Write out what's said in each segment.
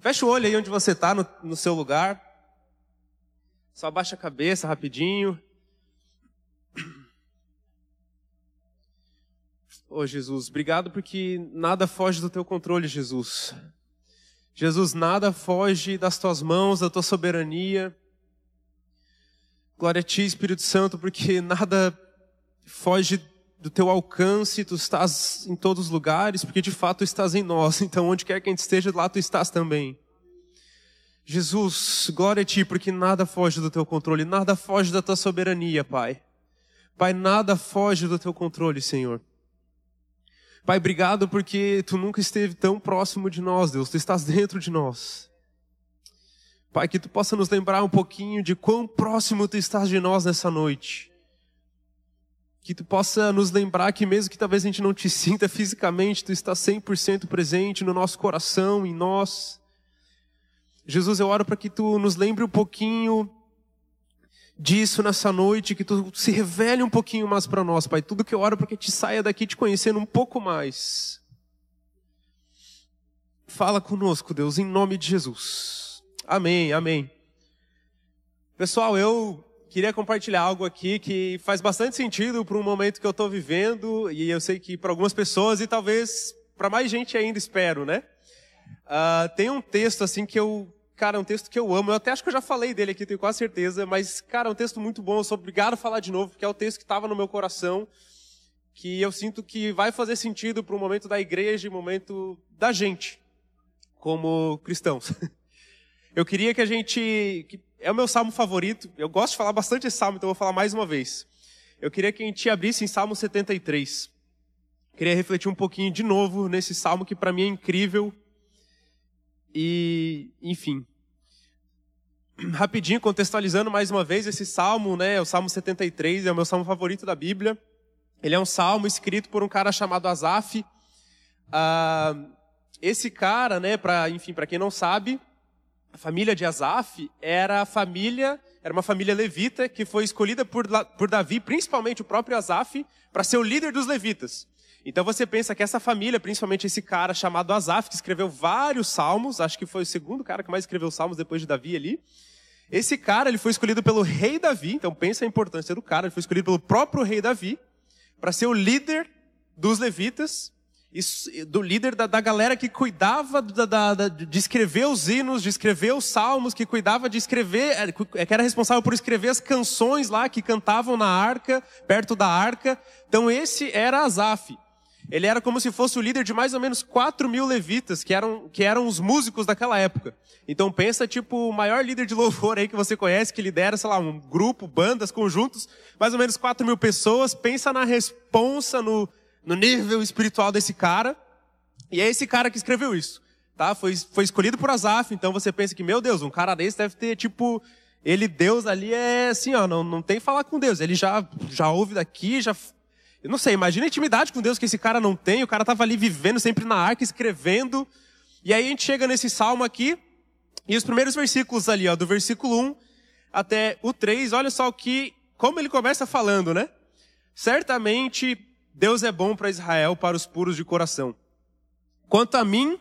Fecha o olho aí onde você está, no, no seu lugar. Só abaixa a cabeça rapidinho. Oh Jesus, obrigado porque nada foge do teu controle, Jesus. Jesus, nada foge das tuas mãos, da tua soberania. Glória a ti, Espírito Santo, porque nada foge do teu alcance, tu estás em todos os lugares, porque de fato estás em nós. Então, onde quer que a gente esteja, lá tu estás também. Jesus, glória a ti, porque nada foge do teu controle, nada foge da tua soberania, Pai. Pai, nada foge do teu controle, Senhor. Pai, obrigado porque tu nunca esteve tão próximo de nós, Deus, tu estás dentro de nós. Pai, que tu possa nos lembrar um pouquinho de quão próximo tu estás de nós nessa noite que tu possa nos lembrar que mesmo que talvez a gente não te sinta fisicamente, tu está 100% presente no nosso coração, em nós. Jesus, eu oro para que tu nos lembre um pouquinho disso nessa noite, que tu se revele um pouquinho mais para nós, Pai. Tudo que eu oro para que te saia daqui te conhecendo um pouco mais. Fala conosco, Deus, em nome de Jesus. Amém, amém. Pessoal, eu queria compartilhar algo aqui que faz bastante sentido para um momento que eu estou vivendo e eu sei que para algumas pessoas e talvez para mais gente ainda espero, né? Uh, tem um texto assim que eu, cara, é um texto que eu amo. Eu até acho que eu já falei dele aqui, tenho quase certeza, mas cara, é um texto muito bom. Eu sou obrigado a falar de novo porque é o texto que estava no meu coração, que eu sinto que vai fazer sentido para o momento da igreja e momento da gente como cristãos. Eu queria que a gente, que é o meu salmo favorito. Eu gosto de falar bastante esse salmo, então vou falar mais uma vez. Eu queria que a gente abrisse em Salmo 73. Queria refletir um pouquinho de novo nesse salmo que para mim é incrível. E, enfim. Rapidinho, contextualizando mais uma vez esse salmo, né? O Salmo 73 é o meu salmo favorito da Bíblia. Ele é um salmo escrito por um cara chamado Asaf. Ah, esse cara, né, para enfim, para quem não sabe, a família de Asaf era a família, era uma família levita que foi escolhida por, por Davi, principalmente o próprio Asaf, para ser o líder dos levitas. Então você pensa que essa família, principalmente esse cara chamado Asaf, que escreveu vários salmos, acho que foi o segundo cara que mais escreveu salmos depois de Davi ali. Esse cara, ele foi escolhido pelo rei Davi, então pensa a importância do cara, ele foi escolhido pelo próprio rei Davi para ser o líder dos levitas do líder da, da galera que cuidava da, da, de escrever os hinos, de escrever os salmos, que cuidava de escrever, é, é, que era responsável por escrever as canções lá que cantavam na arca, perto da arca. Então esse era Asaf. Ele era como se fosse o líder de mais ou menos 4 mil levitas, que eram, que eram os músicos daquela época. Então pensa, tipo, o maior líder de louvor aí que você conhece, que lidera, sei lá, um grupo, bandas, conjuntos, mais ou menos 4 mil pessoas. Pensa na responsa, no, no nível espiritual desse cara. E é esse cara que escreveu isso. Tá? Foi, foi escolhido por Asaf, então você pensa que, meu Deus, um cara desse deve ter, tipo, ele, Deus ali é assim, ó, não, não tem falar com Deus. Ele já, já ouve daqui, já. Eu não sei, imagina a intimidade com Deus que esse cara não tem. O cara tava ali vivendo sempre na arca, escrevendo. E aí a gente chega nesse salmo aqui, e os primeiros versículos ali, ó, do versículo 1 até o 3, olha só o que, como ele começa falando, né? Certamente Deus é bom para Israel, para os puros de coração. Quanto a mim,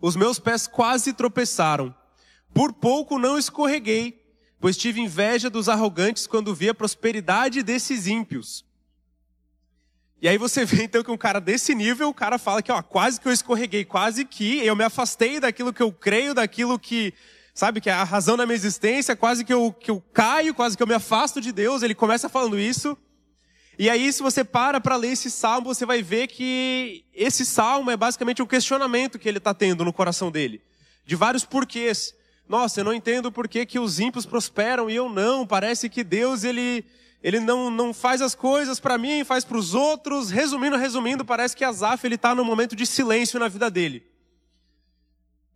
os meus pés quase tropeçaram. Por pouco não escorreguei, pois tive inveja dos arrogantes quando vi a prosperidade desses ímpios. E aí você vê então que um cara desse nível, o cara fala que ó, quase que eu escorreguei, quase que eu me afastei daquilo que eu creio, daquilo que, sabe, que é a razão da minha existência, quase que eu, que eu caio, quase que eu me afasto de Deus. Ele começa falando isso. E aí, se você para para ler esse salmo, você vai ver que esse salmo é basicamente um questionamento que ele está tendo no coração dele. De vários porquês. Nossa, eu não entendo por que, que os ímpios prosperam e eu não. Parece que Deus, ele, ele não, não faz as coisas para mim, faz para os outros. Resumindo, resumindo, parece que Azaf ele está num momento de silêncio na vida dele.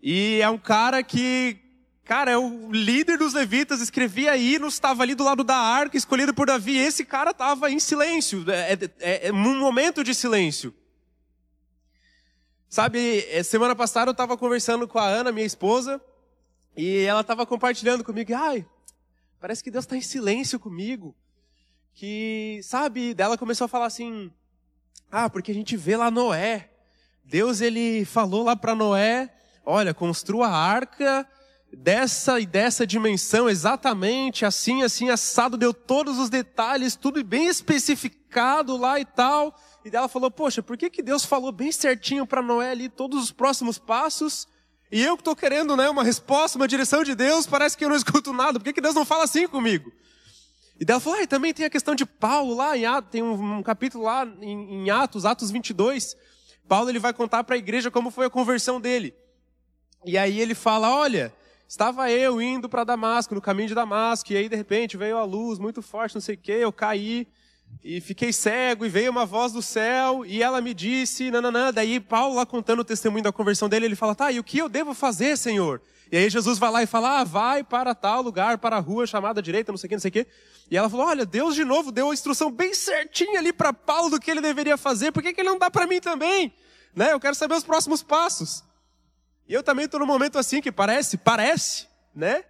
E é um cara que Cara, é o líder dos levitas, escrevia hinos, estava ali do lado da arca, escolhido por Davi. Esse cara estava em silêncio, é, é, é, é, um momento de silêncio. Sabe, é, semana passada eu estava conversando com a Ana, minha esposa, e ela estava compartilhando comigo, ai, parece que Deus está em silêncio comigo. Que, sabe, dela começou a falar assim, ah, porque a gente vê lá Noé. Deus, ele falou lá para Noé, Olha, construa a arca dessa e dessa dimensão, exatamente assim, assim, assado, deu todos os detalhes, tudo bem especificado lá e tal. E ela falou, poxa, por que, que Deus falou bem certinho para Noé ali todos os próximos passos? E eu que estou querendo né, uma resposta, uma direção de Deus, parece que eu não escuto nada. Por que, que Deus não fala assim comigo? E ela falou, ah, também tem a questão de Paulo lá, em Atos, tem um, um capítulo lá em, em Atos, Atos 22. Paulo ele vai contar para a igreja como foi a conversão dele. E aí ele fala, olha, Estava eu indo para Damasco, no caminho de Damasco, e aí de repente veio a luz muito forte, não sei o quê, eu caí e fiquei cego, e veio uma voz do céu, e ela me disse, nananã, daí Paulo lá contando o testemunho da conversão dele, ele fala, tá, e o que eu devo fazer, Senhor? E aí Jesus vai lá e fala, ah, vai para tal lugar, para a rua chamada direita, não sei o que, não sei o que. E ela falou, olha, Deus de novo deu a instrução bem certinha ali para Paulo do que ele deveria fazer, por que, que ele não dá para mim também? Né? Eu quero saber os próximos passos. E eu também estou num momento assim que parece, parece, né?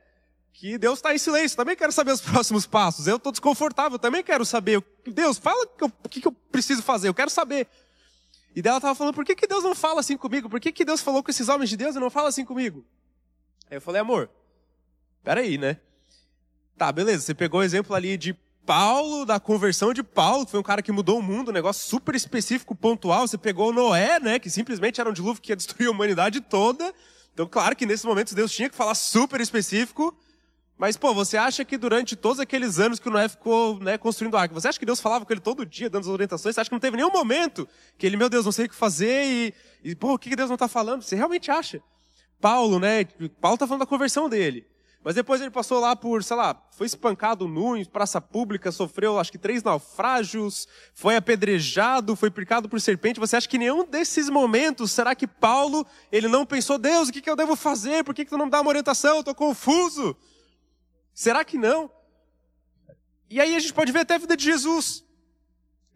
Que Deus está em silêncio. Também quero saber os próximos passos. Eu estou desconfortável. Também quero saber. Deus, fala o que, que, eu preciso fazer. Eu quero saber. E dela estava falando, por que, que Deus não fala assim comigo? Por que, que Deus falou com esses homens de Deus e não fala assim comigo? Aí eu falei, amor, peraí, né? Tá, beleza. Você pegou o exemplo ali de Paulo, da conversão de Paulo, foi um cara que mudou o mundo, um negócio super específico, pontual. Você pegou Noé, né, que simplesmente era um dilúvio que ia destruir a humanidade toda. Então, claro que nesses momentos Deus tinha que falar super específico. Mas, pô, você acha que durante todos aqueles anos que o Noé ficou né, construindo a arca, você acha que Deus falava com ele todo dia, dando as orientações? Você acha que não teve nenhum momento que ele, meu Deus, não sei o que fazer e, e pô, o que Deus não está falando? Você realmente acha? Paulo, né? Paulo está falando da conversão dele. Mas depois ele passou lá por, sei lá, foi espancado nu em praça pública, sofreu acho que três naufrágios, foi apedrejado, foi picado por serpente. Você acha que nenhum desses momentos, será que Paulo, ele não pensou, Deus, o que, que eu devo fazer? Por que, que tu não me dá uma orientação? Eu estou confuso. Será que não? E aí a gente pode ver até a vida de Jesus.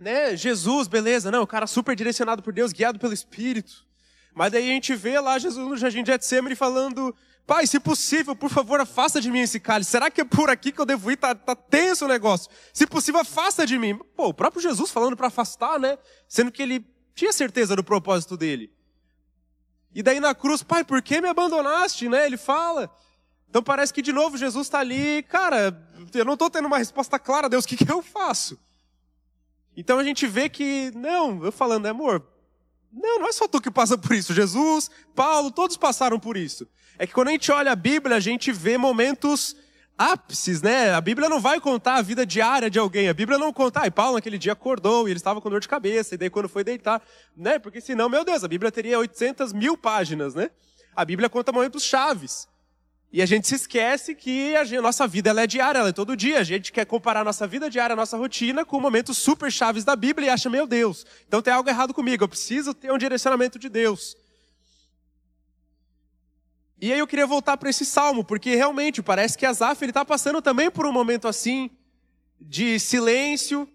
Né? Jesus, beleza, não, o cara super direcionado por Deus, guiado pelo Espírito. Mas daí a gente vê lá Jesus no jardim de Getsemane falando, Pai, se possível, por favor, afasta de mim esse cálice. Será que é por aqui que eu devo ir? Tá, tá tenso o negócio. Se possível, afasta de mim. Pô, o próprio Jesus falando para afastar, né? Sendo que ele tinha certeza do propósito dele. E daí na cruz, pai, por que me abandonaste, né? Ele fala. Então parece que de novo Jesus está ali, cara, eu não estou tendo uma resposta clara, Deus, o que, que eu faço? Então a gente vê que, não, eu falando, amor, não, não é só tu que passa por isso. Jesus, Paulo, todos passaram por isso. É que quando a gente olha a Bíblia, a gente vê momentos ápices, né? A Bíblia não vai contar a vida diária de alguém. A Bíblia não conta, ah, e Paulo naquele dia acordou e ele estava com dor de cabeça, e daí quando foi deitar, né? Porque senão, meu Deus, a Bíblia teria 800 mil páginas, né? A Bíblia conta momentos chaves. E a gente se esquece que a nossa vida é diária, ela é todo dia. A gente quer comparar nossa vida diária, nossa rotina, com momentos super chaves da Bíblia e acha, meu Deus, então tem algo errado comigo, eu preciso ter um direcionamento de Deus. E aí eu queria voltar para esse salmo, porque realmente parece que Asaf está passando também por um momento assim, de silêncio,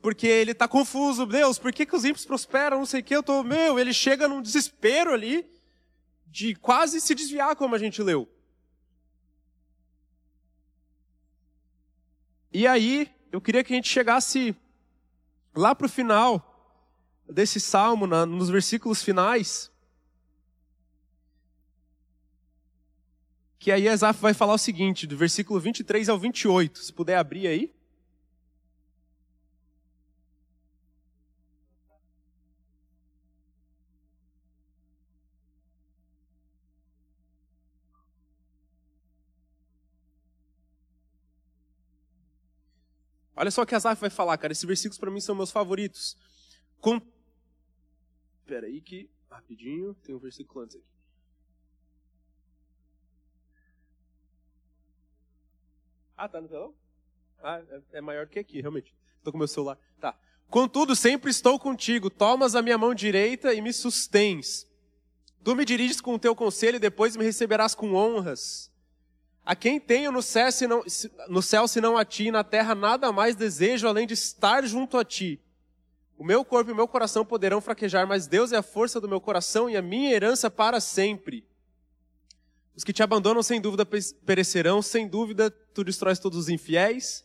porque ele está confuso. Deus, por que, que os ímpios prosperam? Não sei o que, eu tô, meu, ele chega num desespero ali, de quase se desviar, como a gente leu. E aí, eu queria que a gente chegasse lá para o final desse salmo, na, nos versículos finais, que aí Asaf vai falar o seguinte, do versículo 23 ao 28, se puder abrir aí. Olha só o que Asaf vai falar, cara. Esses versículos para mim são meus favoritos. Com... Pera aí que... Rapidinho, tem um versículo antes aqui. Ah, tá no telão? Ah, é, é maior que aqui, realmente. Estou com meu celular. Tá. Contudo, sempre estou contigo. Tomas a minha mão direita e me sustens. Tu me diriges com o teu conselho e depois me receberás com honras. A quem tenho no céu, senão, no céu a ti, e na terra nada mais desejo além de estar junto a ti. O meu corpo e o meu coração poderão fraquejar, mas Deus é a força do meu coração e a minha herança para sempre. Os que te abandonam sem dúvida perecerão, sem dúvida tu destróis todos os infiéis.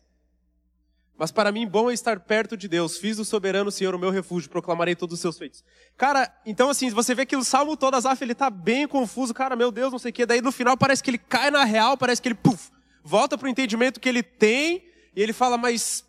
Mas para mim, bom é estar perto de Deus. Fiz do soberano Senhor o meu refúgio, proclamarei todos os seus feitos. Cara, então assim, você vê que o salmo todo, Asaf, ele tá bem confuso. Cara, meu Deus, não sei o quê. Daí no final parece que ele cai na real, parece que ele, puf, volta pro entendimento que ele tem. E ele fala, mas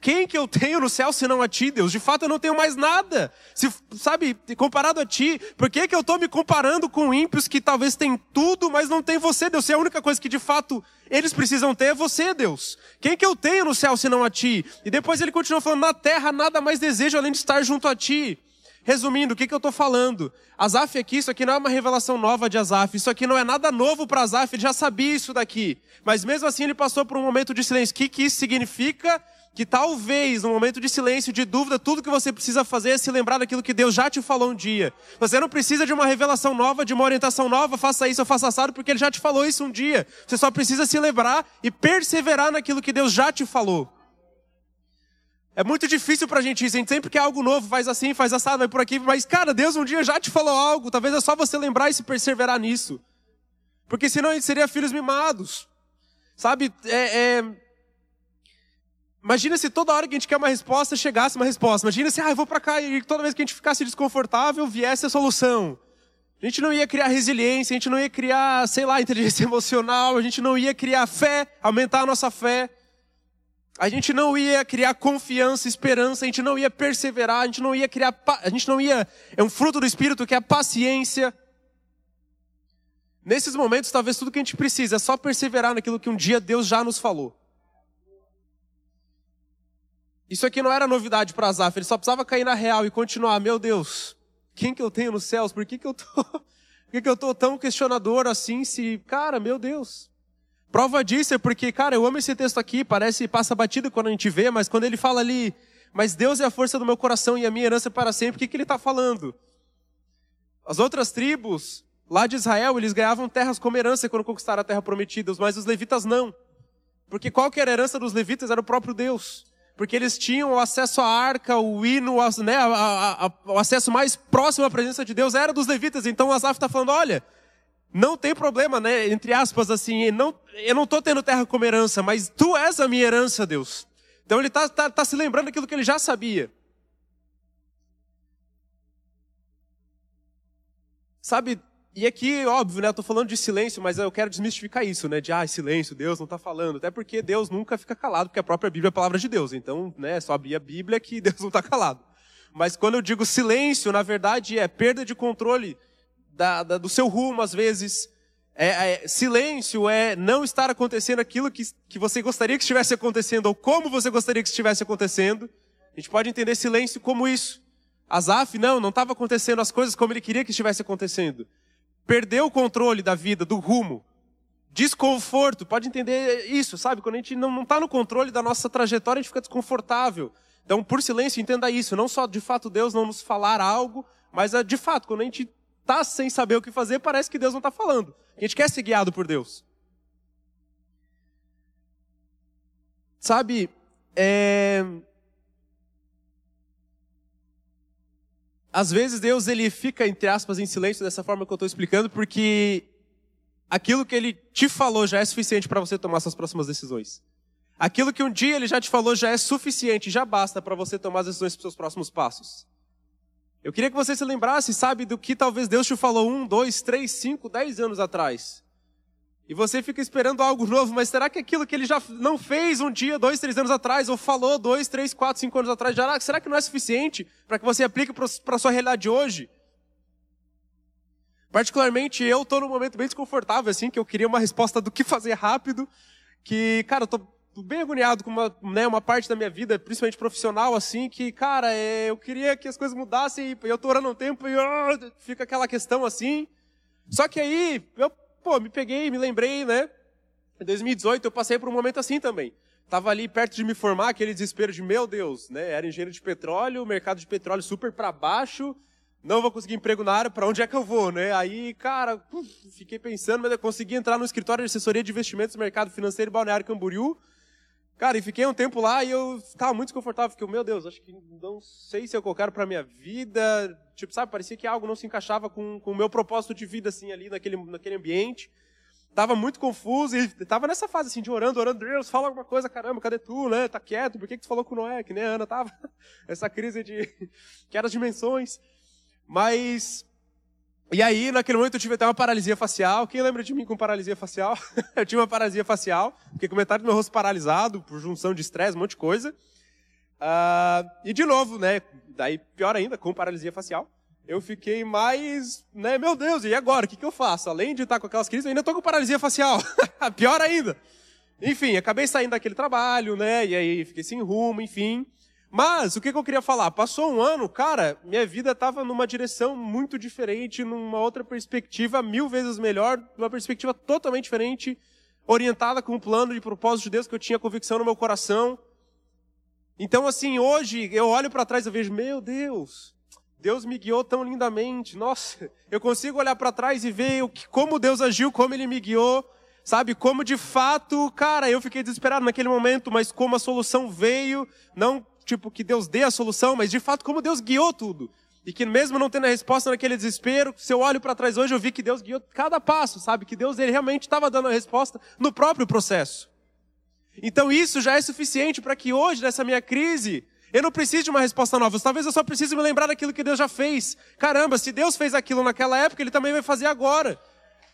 quem que eu tenho no céu senão a ti, Deus? De fato eu não tenho mais nada. Se, sabe, comparado a ti, por que que eu estou me comparando com ímpios que talvez têm tudo, mas não tem você, Deus? Se a única coisa que de fato eles precisam ter é você, Deus. Quem que eu tenho no céu senão a ti? E depois ele continua falando, na terra nada mais desejo além de estar junto a ti. Resumindo, o que, que eu estou falando? Azaf aqui, isso aqui não é uma revelação nova de Azaf, isso aqui não é nada novo para Azaf, ele já sabia isso daqui. Mas mesmo assim ele passou por um momento de silêncio. O que, que isso significa? Que talvez no momento de silêncio, de dúvida, tudo que você precisa fazer é se lembrar daquilo que Deus já te falou um dia. Você não precisa de uma revelação nova, de uma orientação nova, faça isso ou faça assado, porque Ele já te falou isso um dia. Você só precisa se lembrar e perseverar naquilo que Deus já te falou. É muito difícil pra gente isso, a gente sempre quer algo novo, faz assim, faz assado, vai por aqui, mas cara, Deus um dia já te falou algo, talvez é só você lembrar e se perseverar nisso. Porque senão a gente seria filhos mimados. Sabe, é, é Imagina se toda hora que a gente quer uma resposta, chegasse uma resposta. Imagina se, ah, eu vou para cá e toda vez que a gente ficasse desconfortável, viesse a solução. A gente não ia criar resiliência, a gente não ia criar, sei lá, inteligência emocional, a gente não ia criar fé, aumentar a nossa fé. A gente não ia criar confiança, esperança, a gente não ia perseverar, a gente não ia criar, a gente não ia, é um fruto do Espírito que é a paciência. Nesses momentos, talvez tudo que a gente precisa é só perseverar naquilo que um dia Deus já nos falou. Isso aqui não era novidade para Azaf, ele só precisava cair na real e continuar, meu Deus, quem que eu tenho nos céus? Por que que eu tô, por que que eu tô tão questionador assim se, cara, meu Deus. Prova disso é porque, cara, eu amo esse texto aqui, parece passa batido quando a gente vê, mas quando ele fala ali, mas Deus é a força do meu coração e a minha herança para sempre, o que que ele está falando? As outras tribos lá de Israel, eles ganhavam terras como herança quando conquistaram a terra prometida, mas os levitas não. Porque qual que era a herança dos levitas? Era o próprio Deus porque eles tinham o acesso à arca, o hino, né, a, a, a, o acesso mais próximo à presença de Deus era dos levitas. Então Asaf está falando, olha, não tem problema, né, entre aspas assim, não, eu não estou tendo terra como herança, mas tu és a minha herança, Deus. Então ele está tá, tá se lembrando daquilo que ele já sabia. Sabe, e aqui, óbvio, né, eu tô falando de silêncio, mas eu quero desmistificar isso, né, de, ah, silêncio, Deus não está falando. Até porque Deus nunca fica calado, porque a própria Bíblia é a palavra de Deus. Então, né, é só abrir a Bíblia que Deus não está calado. Mas quando eu digo silêncio, na verdade é perda de controle da, da, do seu rumo, às vezes. É, é, silêncio é não estar acontecendo aquilo que, que você gostaria que estivesse acontecendo, ou como você gostaria que estivesse acontecendo. A gente pode entender silêncio como isso. Asaf, não, não estava acontecendo as coisas como ele queria que estivesse acontecendo perdeu o controle da vida, do rumo. Desconforto, pode entender isso, sabe? Quando a gente não está no controle da nossa trajetória, a gente fica desconfortável. Então, por silêncio, entenda isso. Não só de fato Deus não nos falar algo, mas é de fato, quando a gente está sem saber o que fazer, parece que Deus não está falando. A gente quer ser guiado por Deus. Sabe, é... às vezes Deus ele fica entre aspas em silêncio dessa forma que eu estou explicando, porque aquilo que ele te falou já é suficiente para você tomar suas próximas decisões. Aquilo que um dia ele já te falou já é suficiente, já basta para você tomar as decisões para os seus próximos passos. Eu queria que você se lembrasse, sabe, do que talvez Deus te falou um, dois, três, cinco, dez anos atrás. E você fica esperando algo novo, mas será que aquilo que ele já não fez um dia, dois, três anos atrás, ou falou dois, três, quatro, cinco anos atrás, já, será que não é suficiente para que você aplique para a sua realidade hoje? Particularmente, eu estou num momento bem desconfortável, assim, que eu queria uma resposta do que fazer rápido, que, cara, eu estou bem agoniado com uma, né, uma parte da minha vida, principalmente profissional, assim, que, cara, é, eu queria que as coisas mudassem, e eu estou orando um tempo e oh, fica aquela questão assim. Só que aí, eu pô, me peguei, me lembrei, né? Em 2018 eu passei por um momento assim também. Tava ali perto de me formar, aquele desespero de, meu Deus, né? Era engenheiro de petróleo, mercado de petróleo super para baixo, não vou conseguir emprego na área, para onde é que eu vou, né? Aí, cara, fiquei pensando, mas eu consegui entrar no escritório de assessoria de investimentos do mercado financeiro Balneário Camboriú. Cara, e fiquei um tempo lá e eu estava muito desconfortável, porque, meu Deus, acho que não sei se eu quero para minha vida. Tipo, sabe, parecia que algo não se encaixava com, com o meu propósito de vida, assim, ali naquele, naquele ambiente. Tava muito confuso e tava nessa fase assim de orando, orando, Deus, fala alguma coisa, caramba, cadê tu, né? Tá quieto, por que, que tu falou com Noé? Que nem a Ana tava. Essa crise de que era as dimensões. Mas e aí, naquele momento, eu tive até uma paralisia facial. Quem lembra de mim com paralisia facial? eu tive uma paralisia facial, fiquei com metade do meu rosto paralisado, por junção de estresse, um monte de coisa. Uh, e de novo, né? Daí, pior ainda, com paralisia facial. Eu fiquei mais, né? Meu Deus, e agora? O que, que eu faço? Além de estar com aquelas crises, eu ainda estou com paralisia facial. pior ainda. Enfim, acabei saindo daquele trabalho, né? E aí fiquei sem rumo, enfim. Mas o que, eu queria falar? Passou um ano, cara, minha vida estava numa direção muito diferente, numa outra perspectiva mil vezes melhor, numa perspectiva totalmente diferente, orientada com um plano de propósito de Deus que eu tinha convicção no meu coração. Então, assim, hoje eu olho para trás e vejo, meu Deus, Deus me guiou tão lindamente. Nossa, eu consigo olhar para trás e ver o que, como Deus agiu, como Ele me guiou. Sabe, como de fato, cara, eu fiquei desesperado naquele momento, mas como a solução veio, não tipo, que Deus dê a solução, mas de fato como Deus guiou tudo. E que mesmo não tendo a resposta naquele desespero, se eu olho para trás hoje, eu vi que Deus guiou cada passo, sabe? Que Deus ele realmente estava dando a resposta no próprio processo. Então isso já é suficiente para que hoje, nessa minha crise, eu não preciso de uma resposta nova. Talvez eu só precise me lembrar daquilo que Deus já fez. Caramba, se Deus fez aquilo naquela época, Ele também vai fazer agora.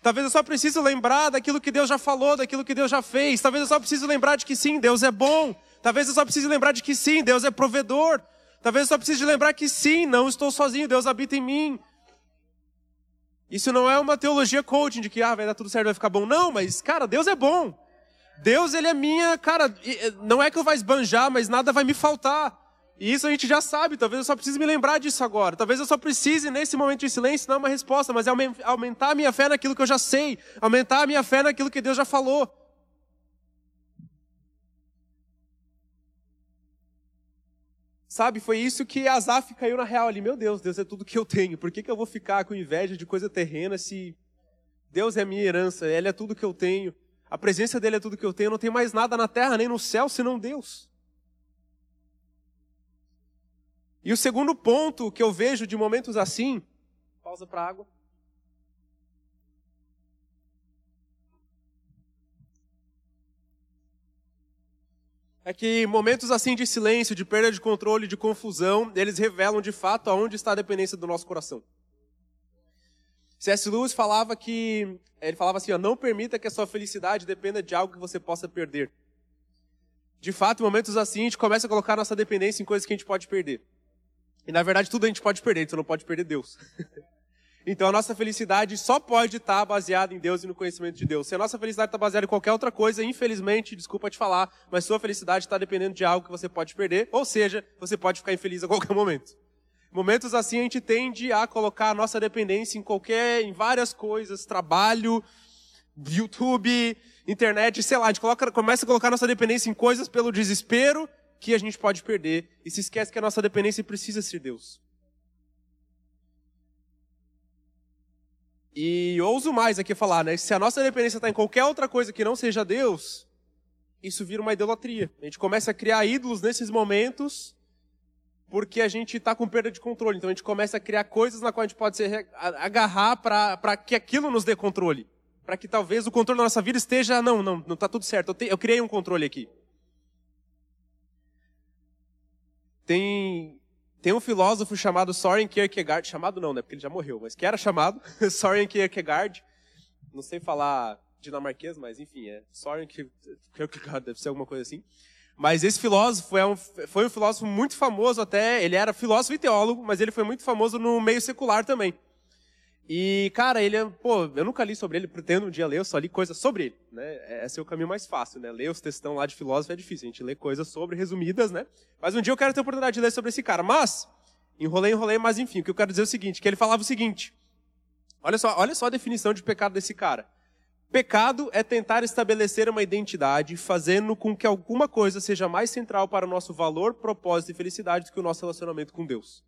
Talvez eu só precise lembrar daquilo que Deus já falou, daquilo que Deus já fez. Talvez eu só precise lembrar de que sim, Deus é bom. Talvez eu só precise lembrar de que sim, Deus é provedor. Talvez eu só precise lembrar que sim, não estou sozinho, Deus habita em mim. Isso não é uma teologia coaching de que ah, vai dar tudo certo, vai ficar bom. Não, mas cara, Deus é bom. Deus, ele é minha, cara, não é que eu vou esbanjar, mas nada vai me faltar. E isso a gente já sabe, talvez eu só precise me lembrar disso agora. Talvez eu só precise, nesse momento de silêncio, não uma resposta, mas é aumentar a minha fé naquilo que eu já sei, aumentar a minha fé naquilo que Deus já falou. Sabe, foi isso que Asaf caiu na real ali. Meu Deus, Deus é tudo que eu tenho. Por que, que eu vou ficar com inveja de coisa terrena se Deus é minha herança, Ele é tudo que eu tenho. A presença dele é tudo que eu tenho. Eu não tem mais nada na terra nem no céu senão Deus. E o segundo ponto que eu vejo de momentos assim, pausa para água. é que momentos assim de silêncio, de perda de controle, de confusão, eles revelam de fato aonde está a dependência do nosso coração. C.S. Lewis falava que ele falava assim, ó, não permita que a sua felicidade dependa de algo que você possa perder. De fato, em momentos assim, a gente começa a colocar nossa dependência em coisas que a gente pode perder. E na verdade, tudo a gente pode perder, gente não pode perder Deus. Então a nossa felicidade só pode estar baseada em Deus e no conhecimento de Deus. Se a nossa felicidade está baseada em qualquer outra coisa, infelizmente, desculpa te falar, mas sua felicidade está dependendo de algo que você pode perder, ou seja, você pode ficar infeliz a qualquer momento. Momentos assim a gente tende a colocar a nossa dependência em qualquer, em várias coisas, trabalho, YouTube, internet, sei lá, a gente coloca, começa a colocar a nossa dependência em coisas pelo desespero que a gente pode perder e se esquece que a nossa dependência precisa ser Deus. E ouso mais aqui falar, né? Se a nossa dependência está em qualquer outra coisa que não seja Deus, isso vira uma idolatria. A gente começa a criar ídolos nesses momentos porque a gente está com perda de controle. Então a gente começa a criar coisas na qual a gente pode se agarrar para que aquilo nos dê controle. Para que talvez o controle da nossa vida esteja, não, não, não está tudo certo. Eu, te, eu criei um controle aqui. Tem tem um filósofo chamado Soren Kierkegaard, chamado não, né, porque ele já morreu, mas que era chamado Soren Kierkegaard. Não sei falar dinamarquês, mas enfim, é Soren Kierkegaard, deve ser alguma coisa assim. Mas esse filósofo é um, foi um filósofo muito famoso até, ele era filósofo e teólogo, mas ele foi muito famoso no meio secular também. E, cara, ele é, pô, eu nunca li sobre ele, pretendo um dia ler, eu só li coisas sobre ele, né? Esse é o caminho mais fácil, né? Ler os textão lá de filósofo é difícil, a gente lê coisas sobre, resumidas, né? Mas um dia eu quero ter a oportunidade de ler sobre esse cara. Mas, enrolei, enrolei, mas enfim, o que eu quero dizer é o seguinte, que ele falava o seguinte, olha só, olha só a definição de pecado desse cara. Pecado é tentar estabelecer uma identidade, fazendo com que alguma coisa seja mais central para o nosso valor, propósito e felicidade do que o nosso relacionamento com Deus.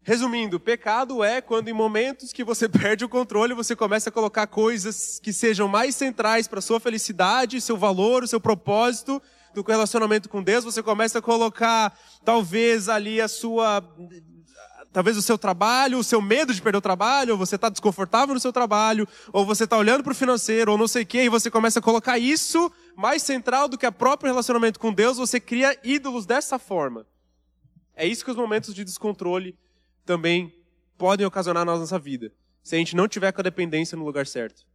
Resumindo, pecado é quando em momentos que você perde o controle, você começa a colocar coisas que sejam mais centrais para sua felicidade, seu valor, o seu propósito do relacionamento com Deus, você começa a colocar talvez ali a sua talvez o seu trabalho, o seu medo de perder o trabalho, ou você está desconfortável no seu trabalho, ou você está olhando para o financeiro, ou não sei o quê, e você começa a colocar isso mais central do que o próprio relacionamento com Deus, você cria ídolos dessa forma. É isso que os momentos de descontrole também podem ocasionar na nossa vida, se a gente não tiver com a dependência no lugar certo.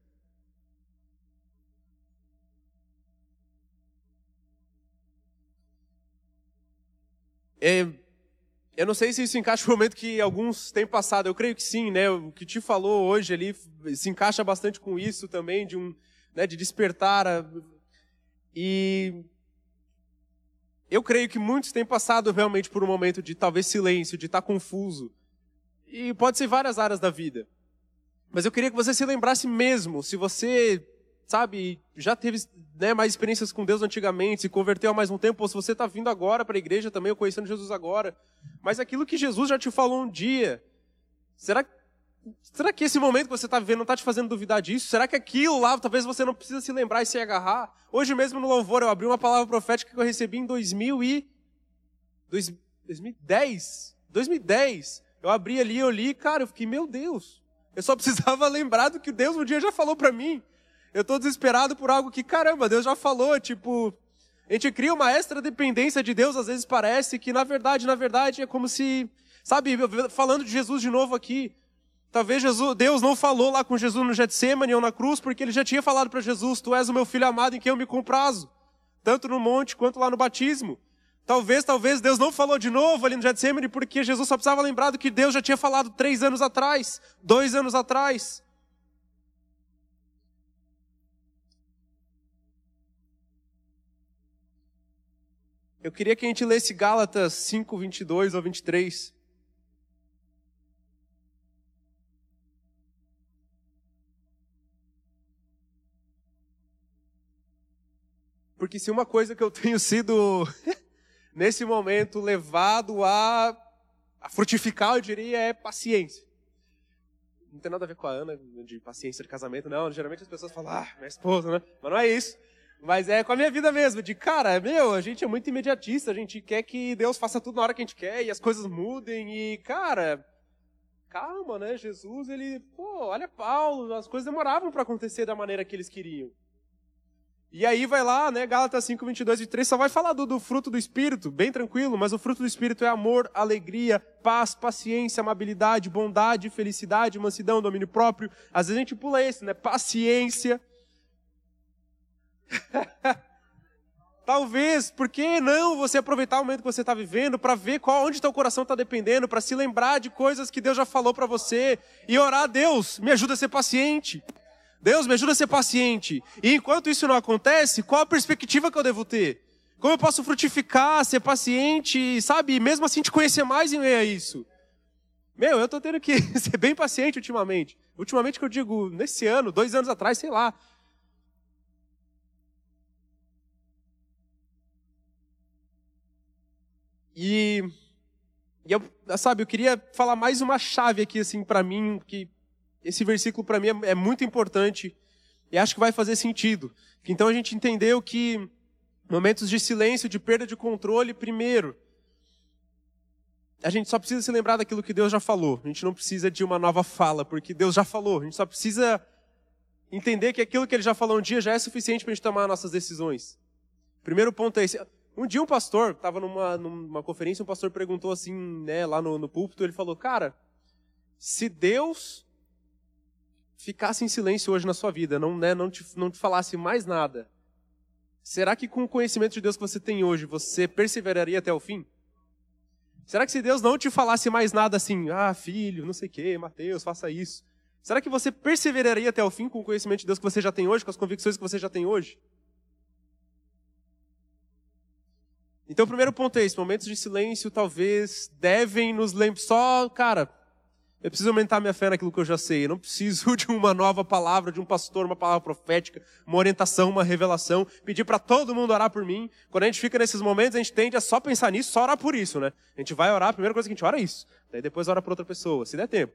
É, eu não sei se isso encaixa no momento que alguns têm passado. Eu creio que sim, né? O que te falou hoje ali se encaixa bastante com isso também, de um, né, de despertar. A... E eu creio que muitos têm passado realmente por um momento de talvez silêncio, de estar confuso. E pode ser várias áreas da vida. Mas eu queria que você se lembrasse mesmo, se você sabe, já teve né, mais experiências com Deus antigamente, se converteu há mais um tempo, ou se você está vindo agora para a igreja também, ou conhecendo Jesus agora, mas aquilo que Jesus já te falou um dia, será, será que esse momento que você está vivendo não está te fazendo duvidar disso? Será que aquilo lá, talvez você não precisa se lembrar e se agarrar? Hoje mesmo no louvor eu abri uma palavra profética que eu recebi em 2000 e... 2010? 2010. Eu abri ali, eu li, cara, eu fiquei, meu Deus, eu só precisava lembrar do que Deus um dia já falou para mim. Eu estou desesperado por algo que, caramba, Deus já falou, tipo, a gente cria uma extra dependência de Deus, às vezes parece que na verdade, na verdade é como se, sabe, falando de Jesus de novo aqui, talvez Jesus, Deus não falou lá com Jesus no Getsemane ou na cruz, porque ele já tinha falado para Jesus, tu és o meu filho amado em quem eu me comprazo, tanto no monte quanto lá no batismo. Talvez, talvez Deus não falou de novo ali no Getsemane, porque Jesus só precisava lembrar do que Deus já tinha falado três anos atrás, dois anos atrás. Eu queria que a gente lesse Gálatas 5, 22 ou 23. Porque se uma coisa que eu tenho sido, nesse momento, levado a, a frutificar, eu diria, é paciência. Não tem nada a ver com a Ana, de paciência de casamento, não. Geralmente as pessoas falam, ah, minha esposa, né? Mas não é isso. Mas é com a minha vida mesmo, de cara, meu, a gente é muito imediatista, a gente quer que Deus faça tudo na hora que a gente quer e as coisas mudem e, cara, calma, né? Jesus, ele, pô, olha Paulo, as coisas demoravam para acontecer da maneira que eles queriam. E aí vai lá, né, Gálatas 5, 22 e 3, só vai falar do, do fruto do Espírito, bem tranquilo, mas o fruto do Espírito é amor, alegria, paz, paciência, amabilidade, bondade, felicidade, mansidão, domínio próprio. Às vezes a gente pula esse, né, paciência, Talvez, por que não você aproveitar o momento que você está vivendo para ver qual, onde teu coração está dependendo, para se lembrar de coisas que Deus já falou para você e orar, Deus, me ajuda a ser paciente. Deus, me ajuda a ser paciente. E enquanto isso não acontece, qual a perspectiva que eu devo ter? Como eu posso frutificar, ser paciente, sabe? E mesmo assim te conhecer mais em meio a isso. Meu, eu estou tendo que ser bem paciente ultimamente. Ultimamente que eu digo, nesse ano, dois anos atrás, sei lá. E, e eu, sabe, eu queria falar mais uma chave aqui, assim, para mim, que esse versículo para mim é, é, muito importante e acho que vai fazer sentido. Então a gente entendeu que momentos de silêncio, de perda de controle, primeiro, a gente só precisa se lembrar daquilo que Deus já falou. A gente não precisa de uma nova fala, porque Deus já falou. A gente só precisa entender que aquilo que Ele já falou um dia já é suficiente para a gente tomar nossas decisões. Primeiro ponto é esse. Um dia um pastor, estava numa, numa conferência, um pastor perguntou assim, né, lá no, no púlpito, ele falou, cara, se Deus ficasse em silêncio hoje na sua vida, não, né, não, te, não te falasse mais nada, será que com o conhecimento de Deus que você tem hoje, você perseveraria até o fim? Será que se Deus não te falasse mais nada assim, ah, filho, não sei o que, Mateus, faça isso, será que você perseveraria até o fim com o conhecimento de Deus que você já tem hoje, com as convicções que você já tem hoje? Então, o primeiro ponto é esse: momentos de silêncio talvez devem nos lembrar. Só, cara, eu preciso aumentar minha fé naquilo que eu já sei. Eu não preciso de uma nova palavra, de um pastor, uma palavra profética, uma orientação, uma revelação. Pedir para todo mundo orar por mim. Quando a gente fica nesses momentos, a gente tende a só pensar nisso, só orar por isso, né? A gente vai orar, a primeira coisa que a gente ora é isso. Daí depois ora para outra pessoa, se der tempo.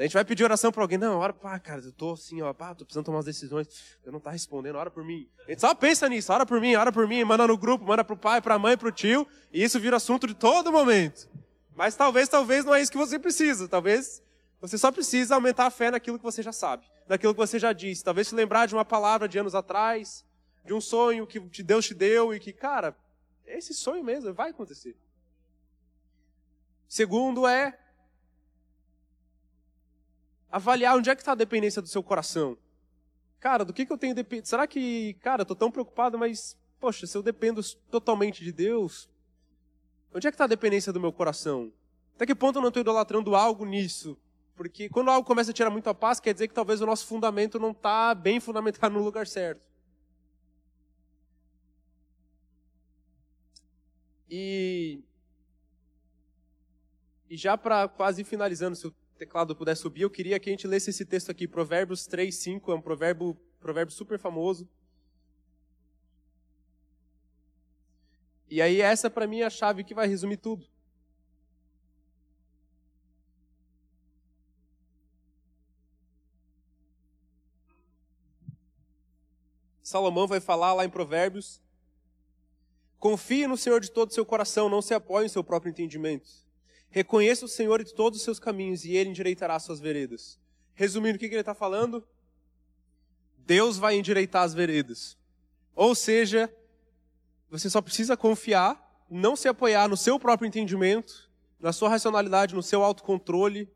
A gente vai pedir oração para alguém. Não, ora, pá, cara, eu tô assim, ó, pá, tô precisando tomar umas decisões. Eu não tá respondendo, ora por mim. A gente só pensa nisso, ora por mim, ora por mim, manda no grupo, manda pro pai, pra mãe, pro tio. E isso vira assunto de todo momento. Mas talvez, talvez não é isso que você precisa. Talvez você só precisa aumentar a fé naquilo que você já sabe, naquilo que você já disse. Talvez se lembrar de uma palavra de anos atrás, de um sonho que Deus te deu e que, cara, esse sonho mesmo, vai acontecer. Segundo é avaliar onde é que está a dependência do seu coração. Cara, do que, que eu tenho dependência? Será que, cara, eu tô tão preocupado, mas, poxa, se eu dependo totalmente de Deus, onde é que está a dependência do meu coração? Até que ponto eu não estou idolatrando algo nisso? Porque quando algo começa a tirar muito a paz, quer dizer que talvez o nosso fundamento não está bem fundamentado no lugar certo. E, e já para quase finalizando, se o teclado puder subir, eu queria que a gente lesse esse texto aqui, Provérbios 3, 5, é um provérbio, provérbio super famoso. E aí essa para mim é a chave que vai resumir tudo. Salomão vai falar lá em Provérbios. Confie no Senhor de todo o seu coração, não se apoie em seu próprio entendimento. Reconheça o Senhor de todos os seus caminhos e ele endireitará suas veredas. Resumindo, o que ele está falando? Deus vai endireitar as veredas. Ou seja, você só precisa confiar, não se apoiar no seu próprio entendimento, na sua racionalidade, no seu autocontrole,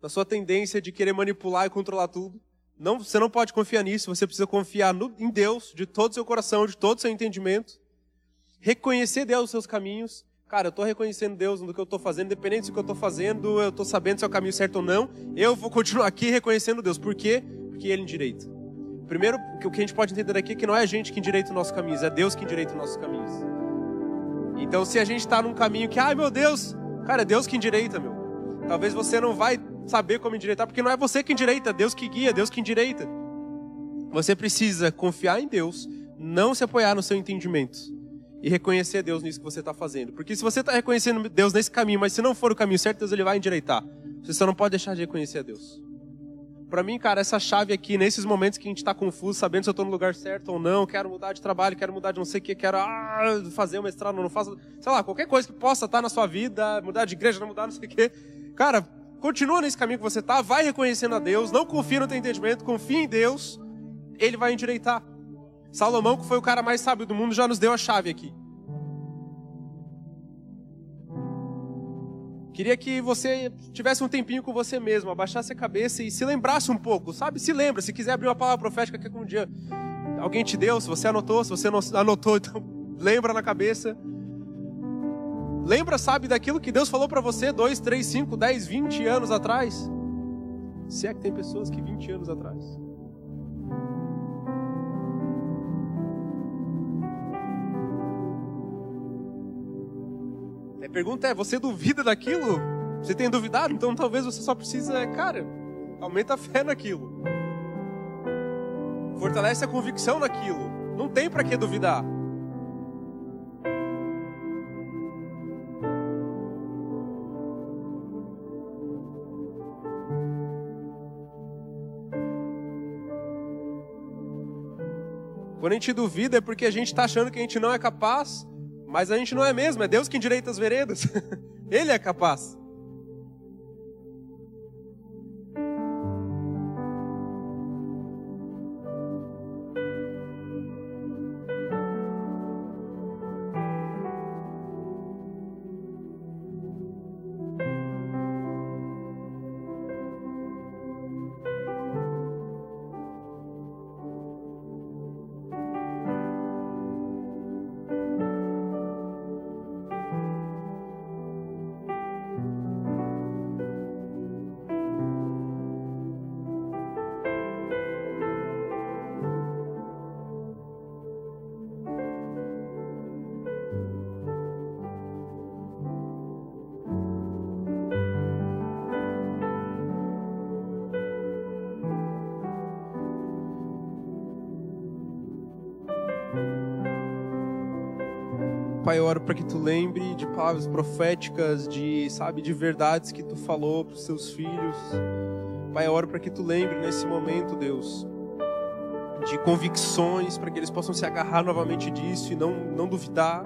na sua tendência de querer manipular e controlar tudo. Não, você não pode confiar nisso, você precisa confiar no, em Deus, de todo o seu coração, de todo o seu entendimento. Reconhecer Deus os seus caminhos. Cara, eu estou reconhecendo Deus no que eu estou fazendo, independente do que eu estou fazendo, eu estou sabendo se é o caminho certo ou não. Eu vou continuar aqui reconhecendo Deus. Por quê? Porque Ele endireita. Primeiro, o que a gente pode entender aqui é que não é a gente que endireita os nossos caminhos, é Deus que endireita os nossos caminhos. Então, se a gente está num caminho que, ai meu Deus, cara, é Deus que endireita, meu. Talvez você não vai saber como endireitar, porque não é você que endireita, é Deus que guia, é Deus que endireita. Você precisa confiar em Deus, não se apoiar no seu entendimento e reconhecer Deus nisso que você está fazendo. Porque se você está reconhecendo Deus nesse caminho, mas se não for o caminho certo, Deus ele vai endireitar. Você só não pode deixar de reconhecer a Deus. Para mim, cara, essa chave aqui, nesses momentos que a gente está confuso, sabendo se eu estou no lugar certo ou não, quero mudar de trabalho, quero mudar de não sei o que, quero ah, fazer um mestrado, não faço, sei lá, qualquer coisa que possa estar tá na sua vida, mudar de igreja, não mudar, não sei o que. Cara, Continua nesse caminho que você está, vai reconhecendo a Deus, não confia no teu entendimento, confia em Deus, Ele vai endireitar. Salomão, que foi o cara mais sábio do mundo, já nos deu a chave aqui. Queria que você tivesse um tempinho com você mesmo, abaixasse a cabeça e se lembrasse um pouco, sabe? Se lembra, se quiser abrir uma palavra profética que um dia alguém te deu, se você anotou, se você não anotou, então lembra na cabeça. Lembra, sabe, daquilo que Deus falou para você dois, três, cinco, dez, vinte anos atrás? Se é que tem pessoas que 20 anos atrás. A pergunta é: você duvida daquilo? Você tem duvidado? Então talvez você só precisa, cara, aumenta a fé naquilo. Fortalece a convicção naquilo. Não tem para que duvidar. Quando a gente duvida é porque a gente está achando que a gente não é capaz, mas a gente não é mesmo, é Deus que endireita as veredas. Ele é capaz. Pai, eu oro para que tu lembre de palavras proféticas, de, sabe, de verdades que tu falou para os seus filhos. Pai, eu oro para que tu lembre nesse momento, Deus, de convicções, para que eles possam se agarrar novamente disso e não, não duvidar.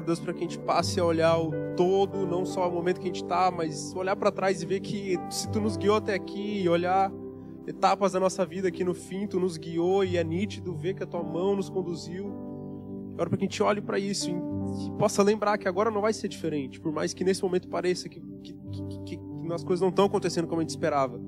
Deus, para que a gente passe a olhar o todo, não só o momento que a gente está, mas olhar para trás e ver que se Tu nos guiou até aqui, e olhar etapas da nossa vida que no fim Tu nos guiou e é nítido ver que a Tua mão nos conduziu. Oro para que a gente olhe para isso e possa lembrar que agora não vai ser diferente, por mais que nesse momento pareça que, que, que, que as coisas não estão acontecendo como a gente esperava.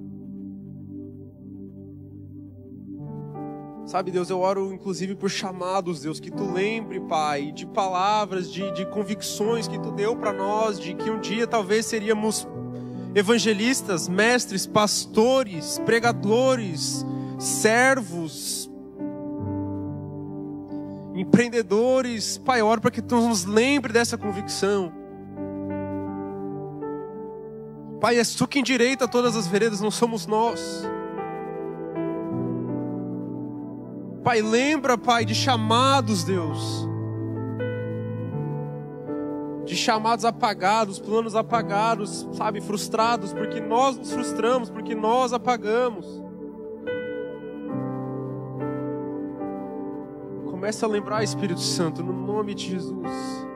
Sabe, Deus, eu oro inclusive por chamados, Deus, que tu lembre, Pai, de palavras, de, de convicções que tu deu para nós, de que um dia talvez seríamos evangelistas, mestres, pastores, pregadores, servos, empreendedores. Pai, eu oro para que tu nos lembre dessa convicção. Pai, és tu quem direita todas as veredas, não somos nós. Pai, lembra, Pai, de chamados, Deus. De chamados apagados, planos apagados, sabe, frustrados, porque nós nos frustramos, porque nós apagamos. Começa a lembrar, Espírito Santo, no nome de Jesus.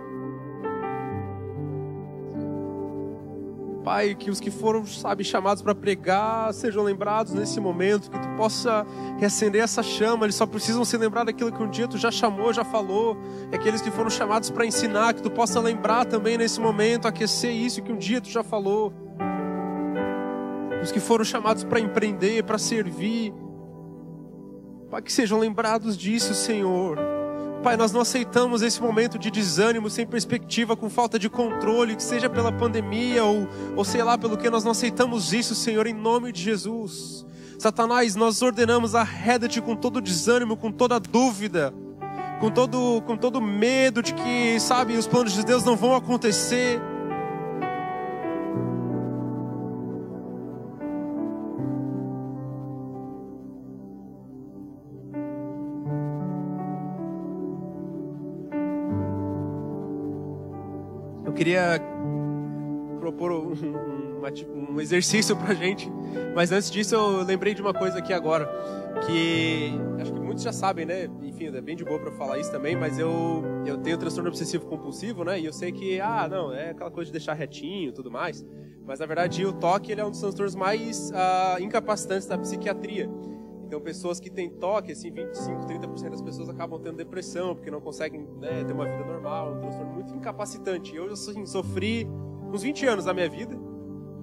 Pai, que os que foram, sabe, chamados para pregar sejam lembrados nesse momento, que tu possa reacender essa chama. Eles só precisam se lembrar daquilo que um dia tu já chamou, já falou. E aqueles que foram chamados para ensinar, que tu possa lembrar também nesse momento, aquecer isso que um dia tu já falou. Os que foram chamados para empreender, para servir. Pai, que sejam lembrados disso, Senhor. Pai, nós não aceitamos esse momento de desânimo, sem perspectiva, com falta de controle, que seja pela pandemia ou, ou sei lá pelo que, nós não aceitamos isso, Senhor, em nome de Jesus. Satanás, nós ordenamos, arreda-te com todo desânimo, com toda dúvida, com todo, com todo medo de que, sabe, os planos de Deus não vão acontecer. Queria propor um, um, exercício pra gente, mas antes disso eu lembrei de uma coisa aqui agora, que acho que muitos já sabem, né? Enfim, é bem de boa para falar isso também, mas eu, eu tenho transtorno obsessivo compulsivo, né? E eu sei que, ah, não, é aquela coisa de deixar retinho e tudo mais, mas na verdade o toque ele é um dos transtornos mais ah, incapacitantes da psiquiatria. Então, pessoas que têm toque, assim, 25, 30% das pessoas acabam tendo depressão, porque não conseguem né, ter uma vida normal, um transtorno muito incapacitante. Eu, assim, sofri uns 20 anos da minha vida,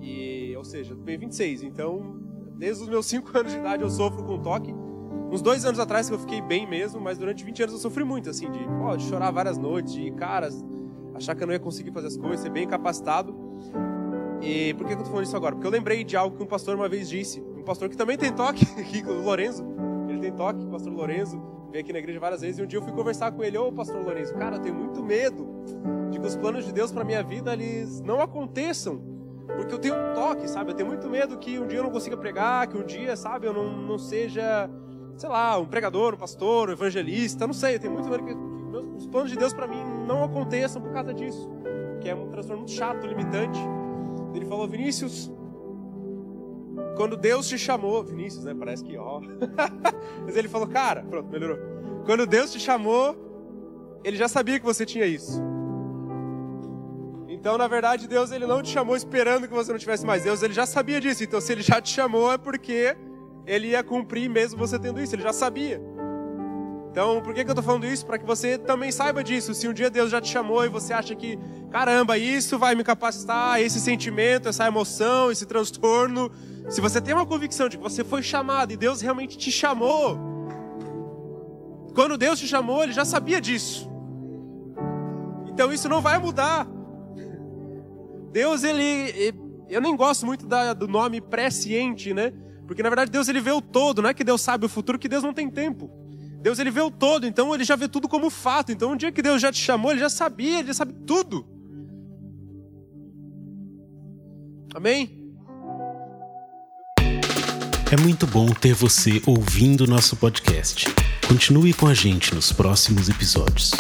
e, ou seja, tenho 26, então, desde os meus 5 anos de idade eu sofro com toque. Uns dois anos atrás que eu fiquei bem mesmo, mas durante 20 anos eu sofri muito, assim, de, ó, de chorar várias noites, de, caras, achar que eu não ia conseguir fazer as coisas, ser bem incapacitado. E por que eu tô falando isso agora? Porque eu lembrei de algo que um pastor uma vez disse pastor que também tem toque, aqui, o Lorenzo. Ele tem toque, o pastor Lorenzo. Veio aqui na igreja várias vezes. E um dia eu fui conversar com ele: Ô, pastor Lorenzo, cara, eu tenho muito medo de que os planos de Deus para minha vida eles não aconteçam. Porque eu tenho um toque, sabe? Eu tenho muito medo que um dia eu não consiga pregar, que um dia, sabe, eu não, não seja, sei lá, um pregador, um pastor, um evangelista, não sei. Eu tenho muito medo que, que os planos de Deus para mim não aconteçam por causa disso. Que é um transtorno muito chato, limitante. Ele falou: Vinícius, quando Deus te chamou, Vinícius, né? Parece que ó. Mas ele falou, cara, pronto, melhorou. Quando Deus te chamou, ele já sabia que você tinha isso. Então, na verdade, Deus ele não te chamou esperando que você não tivesse mais. Deus ele já sabia disso. Então, se ele já te chamou é porque ele ia cumprir mesmo você tendo isso. Ele já sabia. Então, por que, que eu estou falando isso? Para que você também saiba disso. Se um dia Deus já te chamou e você acha que, caramba, isso vai me capacitar, esse sentimento, essa emoção, esse transtorno, se você tem uma convicção de que você foi chamado e Deus realmente te chamou, quando Deus te chamou, Ele já sabia disso. Então isso não vai mudar. Deus, ele. Eu nem gosto muito da, do nome presciente, né? Porque na verdade Deus ele vê o todo, não é que Deus sabe o futuro, que Deus não tem tempo. Deus ele vê o todo, então ele já vê tudo como fato. Então um dia que Deus já te chamou, ele já sabia, ele já sabe tudo. Amém? É muito bom ter você ouvindo nosso podcast. Continue com a gente nos próximos episódios.